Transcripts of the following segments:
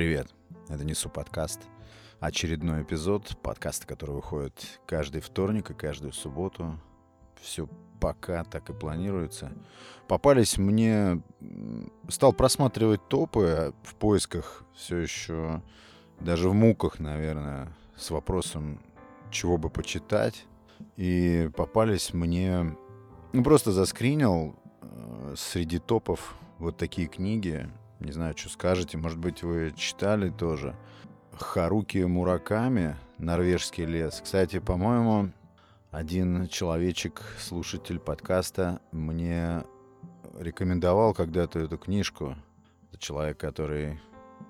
привет! Это Несу подкаст. Очередной эпизод подкаста, который выходит каждый вторник и каждую субботу. Все пока так и планируется. Попались мне... Стал просматривать топы в поисках все еще, даже в муках, наверное, с вопросом, чего бы почитать. И попались мне... Ну, просто заскринил э, среди топов вот такие книги. Не знаю, что скажете. Может быть, вы читали тоже. Харуки Мураками «Норвежский лес». Кстати, по-моему, один человечек, слушатель подкаста, мне рекомендовал когда-то эту книжку. Это человек, который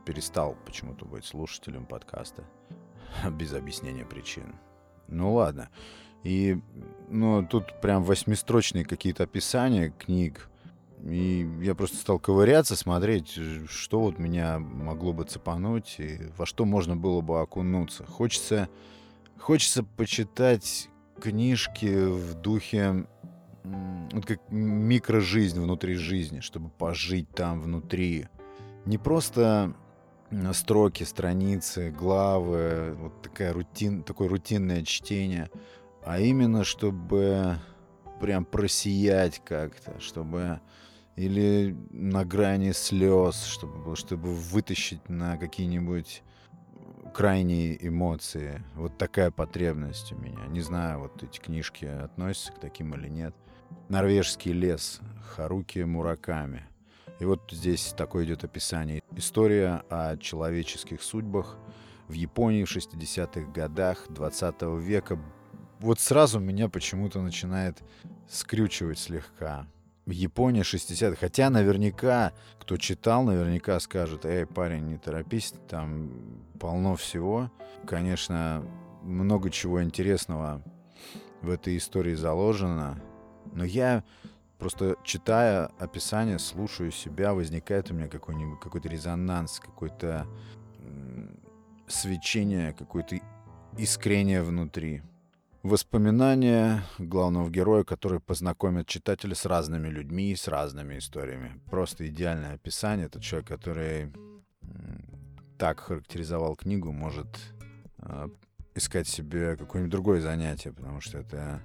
перестал почему-то быть слушателем подкаста. Без объяснения причин. Ну ладно. И ну, тут прям восьмистрочные какие-то описания книг. И я просто стал ковыряться, смотреть, что вот меня могло бы цепануть и во что можно было бы окунуться. Хочется, хочется почитать книжки в духе вот как микрожизнь внутри жизни, чтобы пожить там внутри. Не просто строки, страницы, главы, вот такая рутин, такое рутинное чтение, а именно чтобы прям просиять как-то, чтобы или на грани слез, чтобы, чтобы вытащить на какие-нибудь крайние эмоции. Вот такая потребность у меня. Не знаю, вот эти книжки относятся к таким или нет. «Норвежский лес» Харуки Мураками. И вот здесь такое идет описание. История о человеческих судьбах в Японии в 60-х годах 20 века. Вот сразу меня почему-то начинает скрючивать слегка. Япония 60 Хотя наверняка, кто читал, наверняка скажет, эй, парень, не торопись, там полно всего. Конечно, много чего интересного в этой истории заложено. Но я просто читая описание, слушаю себя, возникает у меня какой-нибудь какой-то резонанс, какое-то свечение, какое-то искрение внутри. Воспоминания главного героя, который познакомит читателя с разными людьми, с разными историями. Просто идеальное описание. Это человек, который так характеризовал книгу, может э, искать себе какое-нибудь другое занятие, потому что это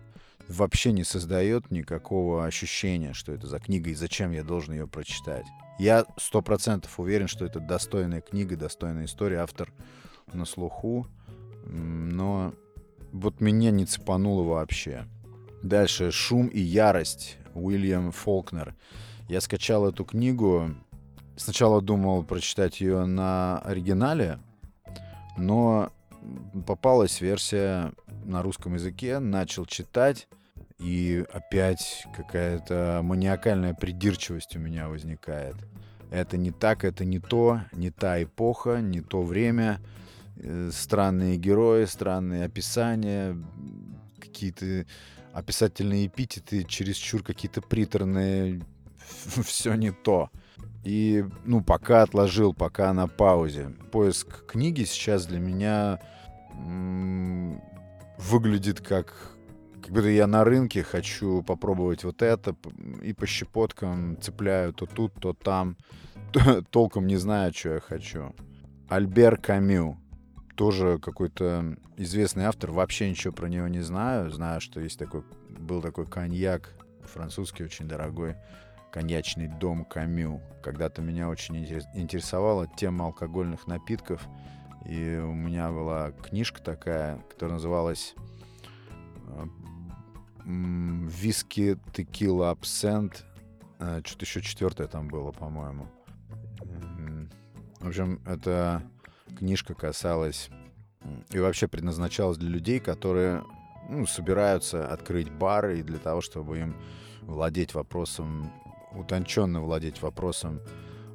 вообще не создает никакого ощущения, что это за книга и зачем я должен ее прочитать. Я сто процентов уверен, что это достойная книга, достойная история, автор на слуху, но вот меня не цепануло вообще. Дальше «Шум и ярость» Уильям Фолкнер. Я скачал эту книгу. Сначала думал прочитать ее на оригинале, но попалась версия на русском языке, начал читать, и опять какая-то маниакальная придирчивость у меня возникает. Это не так, это не то, не та эпоха, не то время — странные герои, странные описания, какие-то описательные эпитеты, чересчур какие-то приторные, все не то. И, ну, пока отложил, пока на паузе. Поиск книги сейчас для меня выглядит как как будто я на рынке хочу попробовать вот это, и по щепоткам цепляю то тут, то там, толком не знаю, что я хочу. Альбер Камю тоже какой-то известный автор. Вообще ничего про него не знаю. Знаю, что есть такой, был такой коньяк французский, очень дорогой коньячный дом Камю. Когда-то меня очень интересовала тема алкогольных напитков. И у меня была книжка такая, которая называлась э, «Виски, текила, абсент». Э, что-то еще четвертое там было, по-моему. В общем, это книжка касалась и вообще предназначалась для людей, которые ну, собираются открыть бары и для того, чтобы им владеть вопросом, утонченно владеть вопросом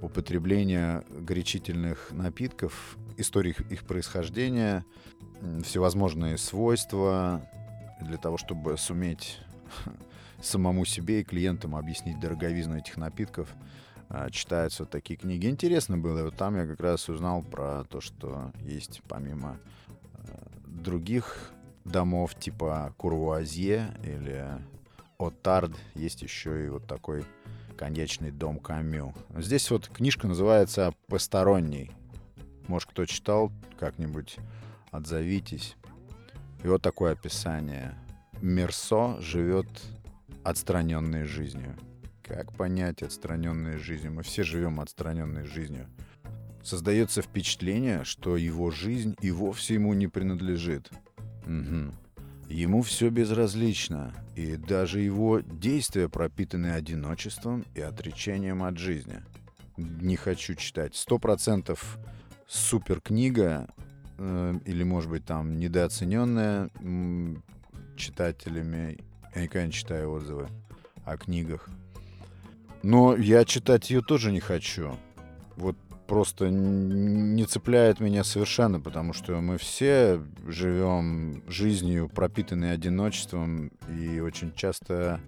употребления горячительных напитков, истории их происхождения, всевозможные свойства, для того, чтобы суметь самому себе и клиентам объяснить дороговизну этих напитков – читаются вот такие книги. Интересно было. Вот там я как раз узнал про то, что есть помимо а, других домов типа Курвуазье или Отард, есть еще и вот такой конечный дом Камю. Здесь вот книжка называется «Посторонний». Может, кто читал, как-нибудь отзовитесь. И вот такое описание. Мерсо живет отстраненной жизнью. Как понять отстраненной жизнью? Мы все живем отстраненной жизнью. Создается впечатление, что его жизнь и вовсе ему не принадлежит. Угу. Ему все безразлично, и даже его действия пропитаны одиночеством и отречением от жизни. Не хочу читать. Сто процентов супер книга, э, или, может быть, там недооцененная читателями. Я никогда не читаю отзывы о книгах. Но я читать ее тоже не хочу. Вот просто не цепляет меня совершенно, потому что мы все живем жизнью, пропитанной одиночеством, и очень часто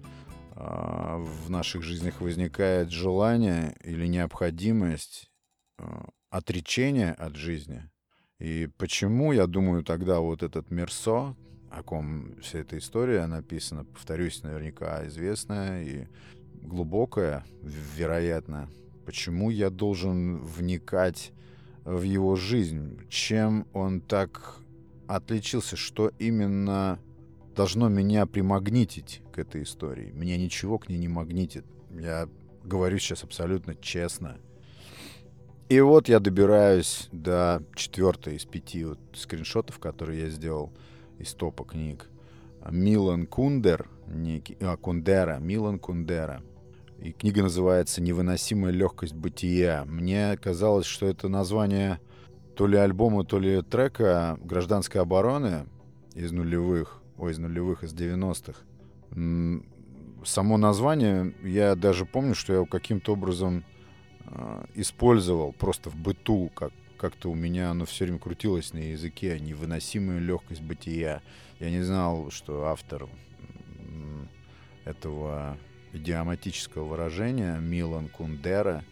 э, в наших жизнях возникает желание или необходимость э, отречения от жизни. И почему, я думаю, тогда вот этот Мерсо, о ком вся эта история написана, повторюсь, наверняка известная и глубокая, вероятно, Почему я должен вникать в его жизнь? Чем он так отличился? Что именно должно меня примагнитить к этой истории? Меня ничего к ней не магнитит. Я говорю сейчас абсолютно честно. И вот я добираюсь до четвертой из пяти вот скриншотов, которые я сделал из топа книг. Милан Кундер, не, а, Кундера, Милан Кундера — и книга называется «Невыносимая легкость бытия». Мне казалось, что это название то ли альбома, то ли трека гражданской обороны из нулевых, ой, из нулевых, из 90-х. Само название, я даже помню, что я каким-то образом э, использовал просто в быту, как как-то у меня оно все время крутилось на языке, невыносимая легкость бытия. Я не знал, что автор этого идиоматического выражения Милан Кундера.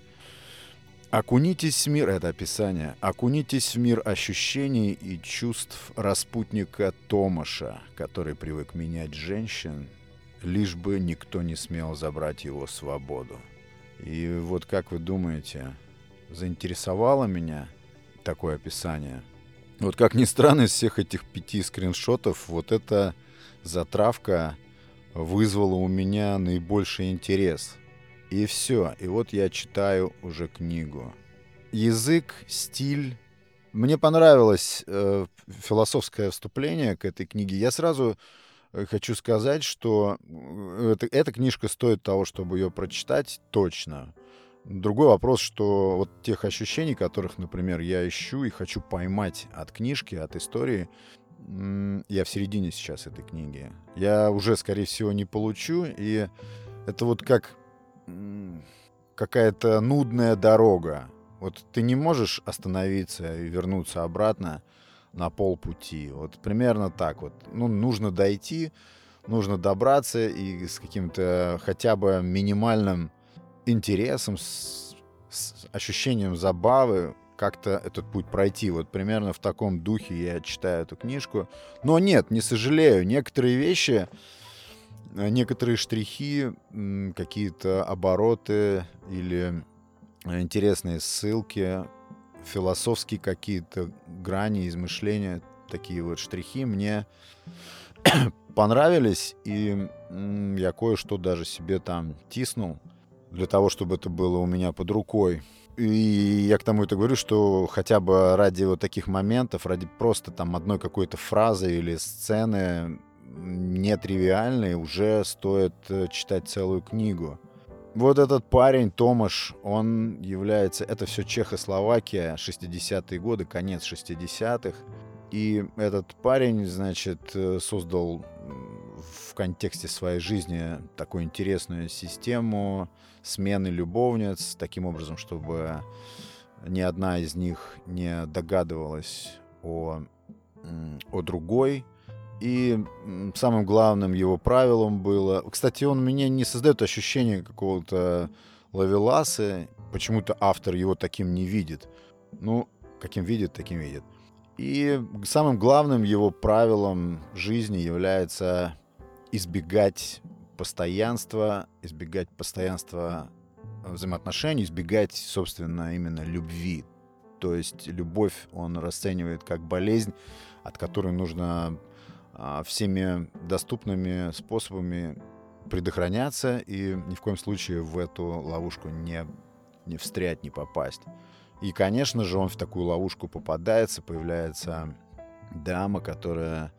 Окунитесь в мир, это описание, окунитесь в мир ощущений и чувств распутника Томаша, который привык менять женщин, лишь бы никто не смел забрать его свободу. И вот как вы думаете, заинтересовало меня такое описание? Вот как ни странно, из всех этих пяти скриншотов, вот эта затравка вызвало у меня наибольший интерес. И все. И вот я читаю уже книгу. Язык, стиль. Мне понравилось э, философское вступление к этой книге. Я сразу э, хочу сказать, что э, это, эта книжка стоит того, чтобы ее прочитать точно. Другой вопрос, что вот тех ощущений, которых, например, я ищу и хочу поймать от книжки, от истории, я в середине сейчас этой книги. Я уже, скорее всего, не получу. И это вот как какая-то нудная дорога. Вот ты не можешь остановиться и вернуться обратно на полпути. Вот примерно так вот. Ну, нужно дойти, нужно добраться и с каким-то хотя бы минимальным интересом, с, с ощущением забавы как-то этот путь пройти. Вот примерно в таком духе я читаю эту книжку. Но нет, не сожалею. Некоторые вещи, э, некоторые штрихи, какие-то обороты или интересные ссылки, философские какие-то грани измышления, такие вот штрихи мне понравились, и я кое-что даже себе там тиснул для того, чтобы это было у меня под рукой. И я к тому это говорю, что хотя бы ради вот таких моментов, ради просто там одной какой-то фразы или сцены нетривиальной, уже стоит э, читать целую книгу. Вот этот парень, Томаш, он является... Это все Чехословакия, 60-е годы, конец 60-х. И этот парень, значит, э, создал в контексте своей жизни такую интересную систему смены любовниц, таким образом, чтобы ни одна из них не догадывалась о, о другой. И самым главным его правилом было... Кстати, он мне не создает ощущение какого-то лавеласа. Почему-то автор его таким не видит. Ну, каким видит, таким видит. И самым главным его правилом жизни является избегать постоянства, избегать постоянства взаимоотношений, избегать, собственно, именно любви. То есть любовь он расценивает как болезнь, от которой нужно а, всеми доступными способами предохраняться и ни в коем случае в эту ловушку не, не встрять, не попасть. И, конечно же, он в такую ловушку попадается, появляется дама, которая...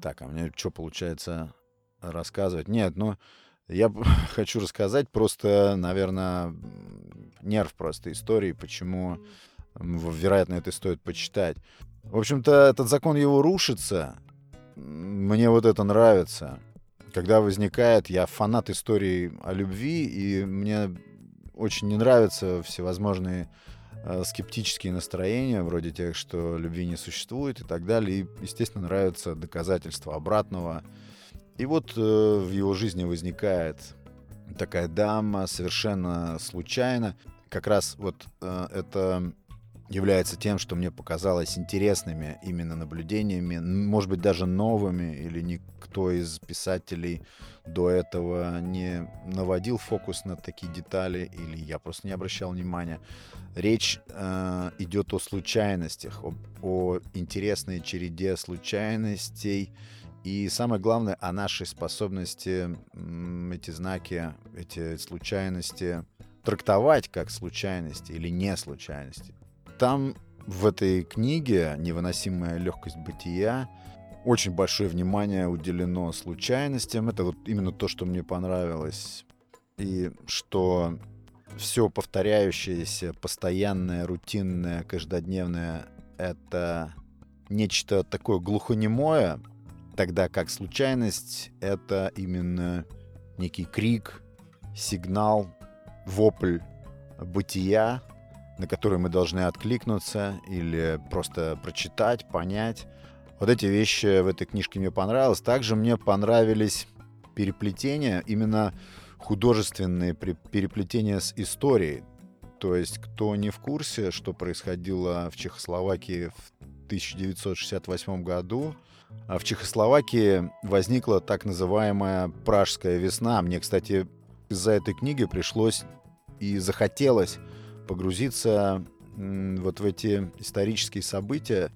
Так, а мне что получается рассказывать? Нет, ну, я хочу рассказать просто, наверное, нерв просто истории, почему, вероятно, это стоит почитать. В общем-то, этот закон его рушится. Мне вот это нравится. Когда возникает, я фанат истории о любви, и мне очень не нравятся всевозможные э, скептические настроения, вроде тех, что любви не существует и так далее. И, естественно, нравятся доказательства обратного. И вот э, в его жизни возникает такая дама совершенно случайно. Как раз вот э, это является тем, что мне показалось интересными именно наблюдениями, может быть, даже новыми, или никто из писателей до этого не наводил фокус на такие детали, или я просто не обращал внимания. Речь э, идет о случайностях, о, о интересной череде случайностей, и самое главное, о нашей способности эти знаки, эти случайности трактовать как случайности или не случайности. Там в этой книге «Невыносимая легкость бытия» очень большое внимание уделено случайностям. Это вот именно то, что мне понравилось. И что все повторяющееся, постоянное, рутинное, каждодневное — это нечто такое глухонемое, Тогда как случайность — это именно некий крик, сигнал, вопль бытия, на который мы должны откликнуться или просто прочитать, понять. Вот эти вещи в этой книжке мне понравилось. Также мне понравились переплетения, именно художественные переплетения с историей. То есть, кто не в курсе, что происходило в Чехословакии в 1968 году, а в Чехословакии возникла так называемая «Пражская весна». Мне, кстати, из-за этой книги пришлось и захотелось погрузиться вот в эти исторические события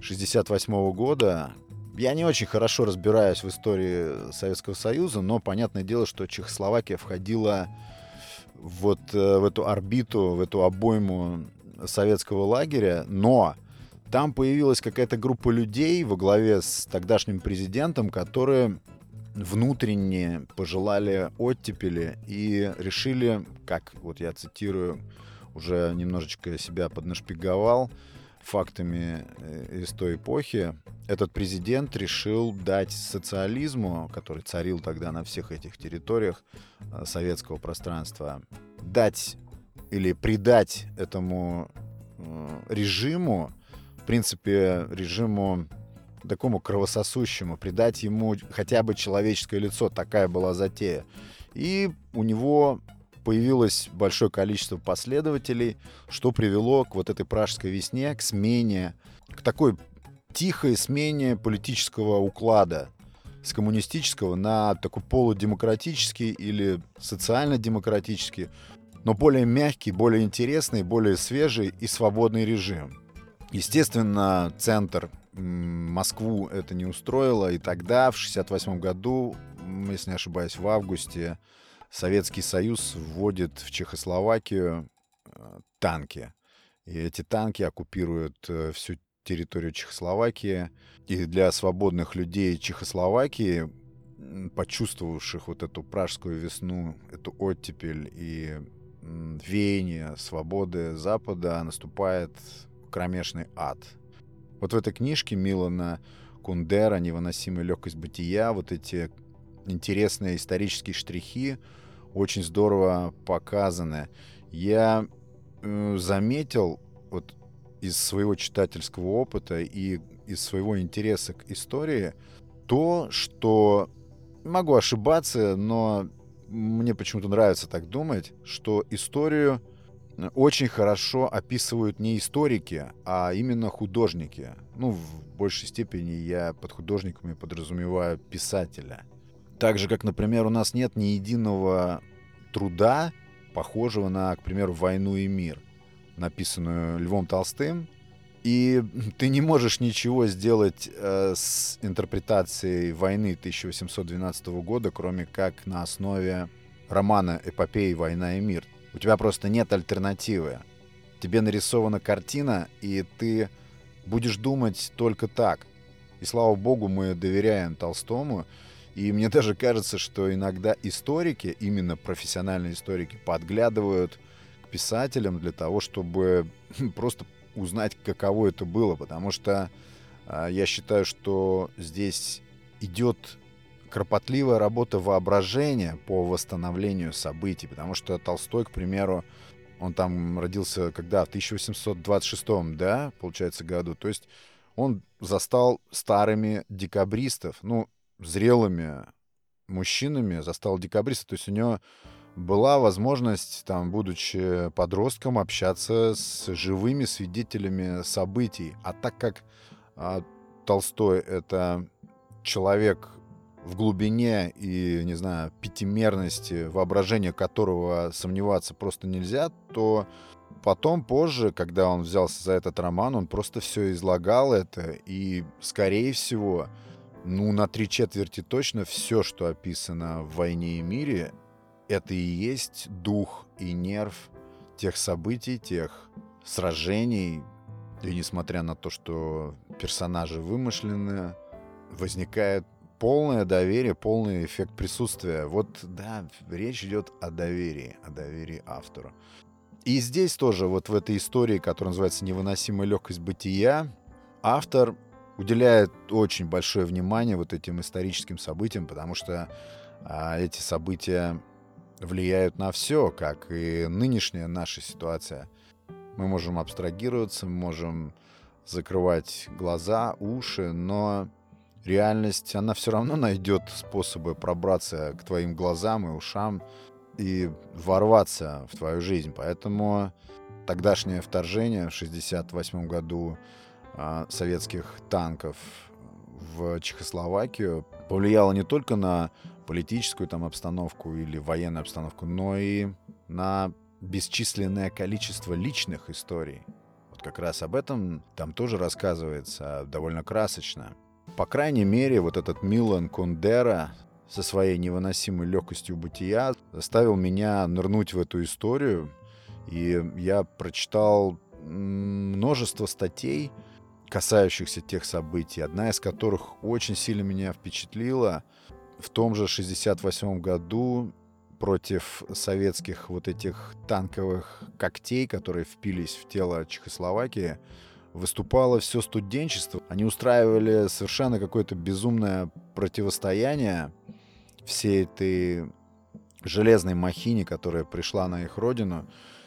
68 года. Я не очень хорошо разбираюсь в истории Советского Союза, но понятное дело, что Чехословакия входила вот э, в эту орбиту, в эту обойму советского лагеря, но там появилась какая-то группа людей во главе с тогдашним президентом, которые внутренне пожелали оттепели и решили, как вот я цитирую, уже немножечко себя поднашпиговал фактами э, из той эпохи, этот президент решил дать социализму, который царил тогда на всех этих территориях э, советского пространства, дать или придать этому э, режиму принципе, режиму такому кровососущему, придать ему хотя бы человеческое лицо. Такая была затея. И у него появилось большое количество последователей, что привело к вот этой пражской весне, к смене, к такой тихой смене политического уклада с коммунистического на такой полудемократический или социально-демократический, но более мягкий, более интересный, более свежий и свободный режим. Естественно, центр Москву это не устроило, и тогда, в 1968 году, если не ошибаюсь, в августе, Советский Союз вводит в Чехословакию э, танки. И эти танки оккупируют э, всю территорию Чехословакии. И для свободных людей Чехословакии, почувствовавших вот эту пражскую весну, эту оттепель и веяние свободы Запада, наступает кромешный ад. Вот в этой книжке Милана Кундера «Невыносимая легкость бытия», вот эти интересные исторические штрихи очень здорово показаны. Я э, заметил вот из своего читательского опыта и из своего интереса к истории то, что могу ошибаться, но мне почему-то нравится так думать, что историю очень хорошо описывают не историки, а именно художники. Ну, в большей степени я под художниками подразумеваю писателя. Так же, как, например, у нас нет ни единого труда, похожего на, к примеру, «Войну и мир». написанную Львом Толстым, и ты не можешь ничего сделать э, с интерпретацией войны 1812 года, кроме как на основе романа эпопеи «Война и мир». У тебя просто нет альтернативы. Тебе нарисована картина, и ты будешь думать только так. И слава богу, мы доверяем Толстому. И мне даже кажется, что иногда историки, именно профессиональные историки, подглядывают к писателям для того, чтобы просто узнать, каково это было. Потому что э, я считаю, что здесь идет кропотливая работа воображения по восстановлению событий, потому что Толстой, к примеру, он там родился когда? В 1826, да, получается, году. То есть он застал старыми декабристов, ну, зрелыми мужчинами застал декабристов. То есть у него была возможность, там, будучи подростком, общаться с живыми свидетелями событий. А так как а, Толстой — это человек в глубине и, не знаю, пятимерности воображения которого сомневаться просто нельзя, то потом, позже, когда он взялся за этот роман, он просто все излагал это, и, скорее всего, ну, на три четверти точно все, что описано в «Войне и мире», это и есть дух и нерв тех событий, тех сражений, и несмотря на то, что персонажи вымышленные, возникает полное доверие, полный эффект присутствия. Вот, да, речь идет о доверии, о доверии автору. И здесь тоже, вот в этой истории, которая называется «Невыносимая легкость бытия», автор уделяет очень большое внимание вот этим историческим событиям, потому что а, эти события влияют на все, как и нынешняя наша ситуация. Мы можем абстрагироваться, можем закрывать глаза, уши, но реальность, она все равно найдет способы пробраться к твоим глазам и ушам и ворваться в твою жизнь. Поэтому тогдашнее вторжение в 1968 году э, советских танков в Чехословакию повлияло не только на политическую там обстановку или военную обстановку, но и на бесчисленное количество личных историй. Вот как раз об этом там тоже рассказывается довольно красочно. По крайней мере, вот этот Милан Кундера со своей невыносимой легкостью бытия заставил меня нырнуть в эту историю. И я прочитал множество статей, касающихся тех событий, одна из которых очень сильно меня впечатлила. В том же 68 году против советских вот этих танковых когтей, которые впились в тело Чехословакии, выступало все студенчество. Они устраивали совершенно какое-то безумное противостояние всей этой железной махине, которая пришла на их родину,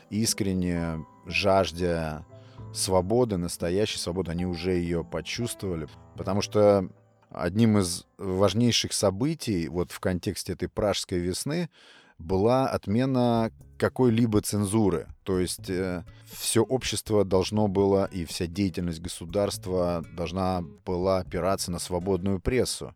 искренне жаждя свободы, настоящей свободы, они уже ее почувствовали. Потому что одним из важнейших событий вот в контексте этой пражской весны была отмена какой-либо цензуры. То есть э, все общество должно было и вся деятельность государства должна была опираться на свободную прессу.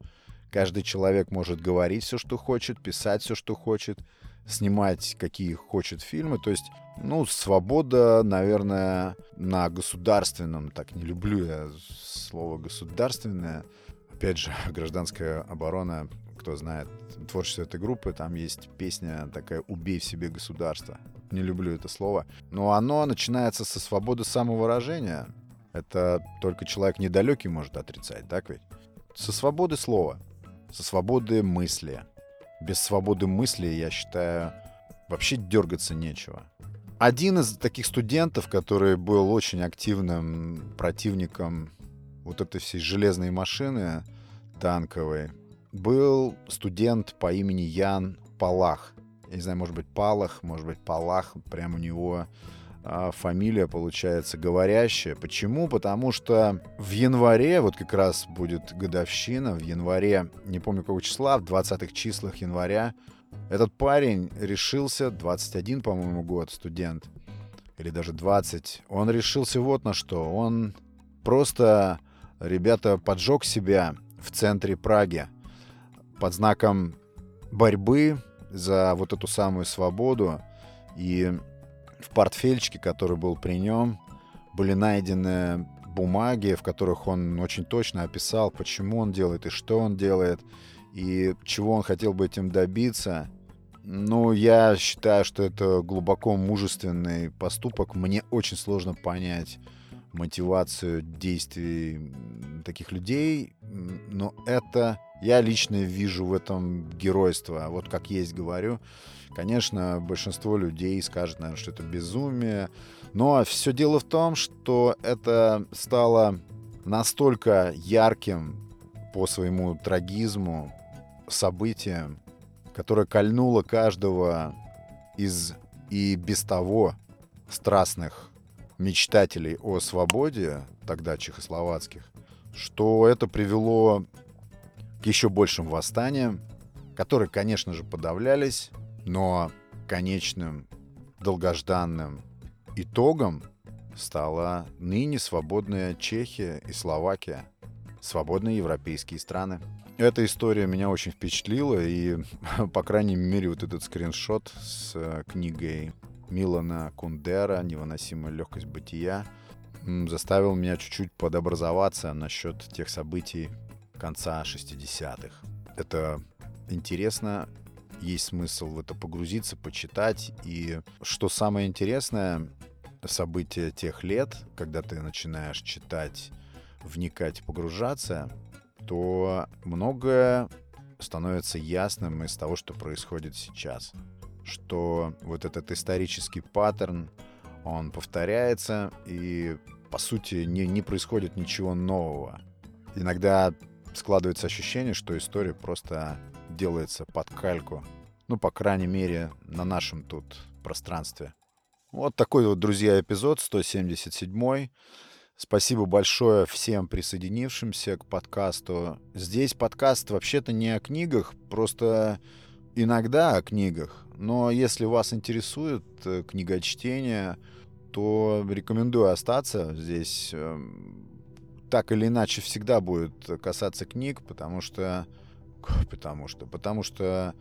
Каждый человек может говорить все, что хочет, писать все, что хочет, снимать какие хочет фильмы. То есть, ну, свобода, наверное, на государственном, так не люблю я слово государственное. Опять же, гражданская оборона кто знает творчество этой группы, там есть песня такая «Убей в себе государство». Не люблю это слово. Но оно начинается со свободы самовыражения. Это только человек недалекий может отрицать, так ведь? Со свободы слова, со свободы мысли. Без свободы мысли, я считаю, вообще дергаться нечего. Один из таких студентов, который был очень активным противником вот этой всей железной машины танковой, был студент по имени Ян Палах. Я не знаю, может быть, Палах, может быть, Палах. Прям у него а, фамилия получается говорящая. Почему? Потому что в январе, вот как раз будет годовщина, в январе, не помню какого числа, в 20-х числах января, этот парень решился, 21, по-моему, год, студент, или даже 20, он решился вот на что. Он просто, ребята, поджег себя в центре Праги под знаком борьбы за вот эту самую свободу. И в портфельчике, который был при нем, были найдены бумаги, в которых он очень точно описал, почему он делает и что он делает, и чего он хотел бы этим добиться. Ну, я считаю, что это глубоко мужественный поступок. Мне очень сложно понять мотивацию действий таких людей, но это я лично вижу в этом геройство. Вот как есть говорю, конечно, большинство людей скажет, наверное, что это безумие, но все дело в том, что это стало настолько ярким по своему трагизму событием, которое кольнуло каждого из и без того страстных мечтателей о свободе, тогда чехословацких, что это привело к еще большим восстаниям, которые, конечно же, подавлялись, но конечным, долгожданным итогом стала ныне свободная Чехия и Словакия, свободные европейские страны. Эта история меня очень впечатлила, и, по крайней мере, вот этот скриншот с э, книгой Милана Кундера «Невыносимая легкость бытия» заставил меня чуть-чуть подобразоваться насчет тех событий конца 60-х. Это интересно, есть смысл в это погрузиться, почитать. И что самое интересное, события тех лет, когда ты начинаешь читать, вникать, погружаться, то многое становится ясным из того, что происходит сейчас. Что вот этот исторический паттерн, он повторяется, и, по сути, не, не происходит ничего нового. Иногда складывается ощущение, что история просто делается под кальку. Ну, по крайней мере, на нашем тут пространстве. Вот такой вот, друзья, эпизод 177. Спасибо большое всем присоединившимся к подкасту. Здесь подкаст вообще-то не о книгах, просто иногда о книгах. Но если вас интересует э, книгочтение, то рекомендую остаться. Здесь эм, так или иначе всегда будет касаться книг, потому что... Потому что... Потому что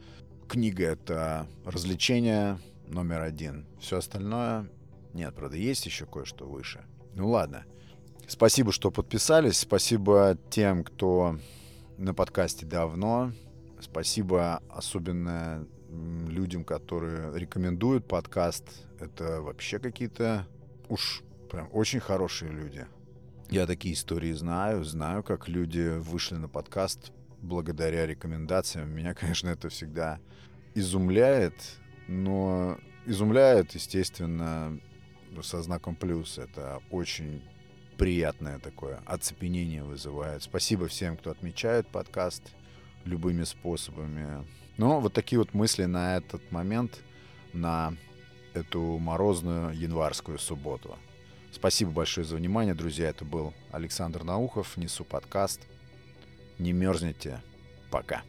книга — это развлечение, номер один. Все остальное... Нет, правда, есть еще кое-что выше. Ну ладно. Спасибо, что подписались. Спасибо тем, кто на подкасте давно. Спасибо особенно людям, которые рекомендуют подкаст. Это вообще какие-то уж прям очень хорошие люди. Я такие истории знаю, знаю, как люди вышли на подкаст благодаря рекомендациям. Меня, конечно, это всегда изумляет, но изумляет, естественно, со знаком плюс. Это очень приятное такое оцепенение вызывает. Спасибо всем, кто отмечает подкаст любыми способами. Но вот такие вот мысли на этот момент, на эту морозную январскую субботу. Спасибо большое за внимание, друзья. Это был Александр Наухов. Несу подкаст. Не мерзните. Пока.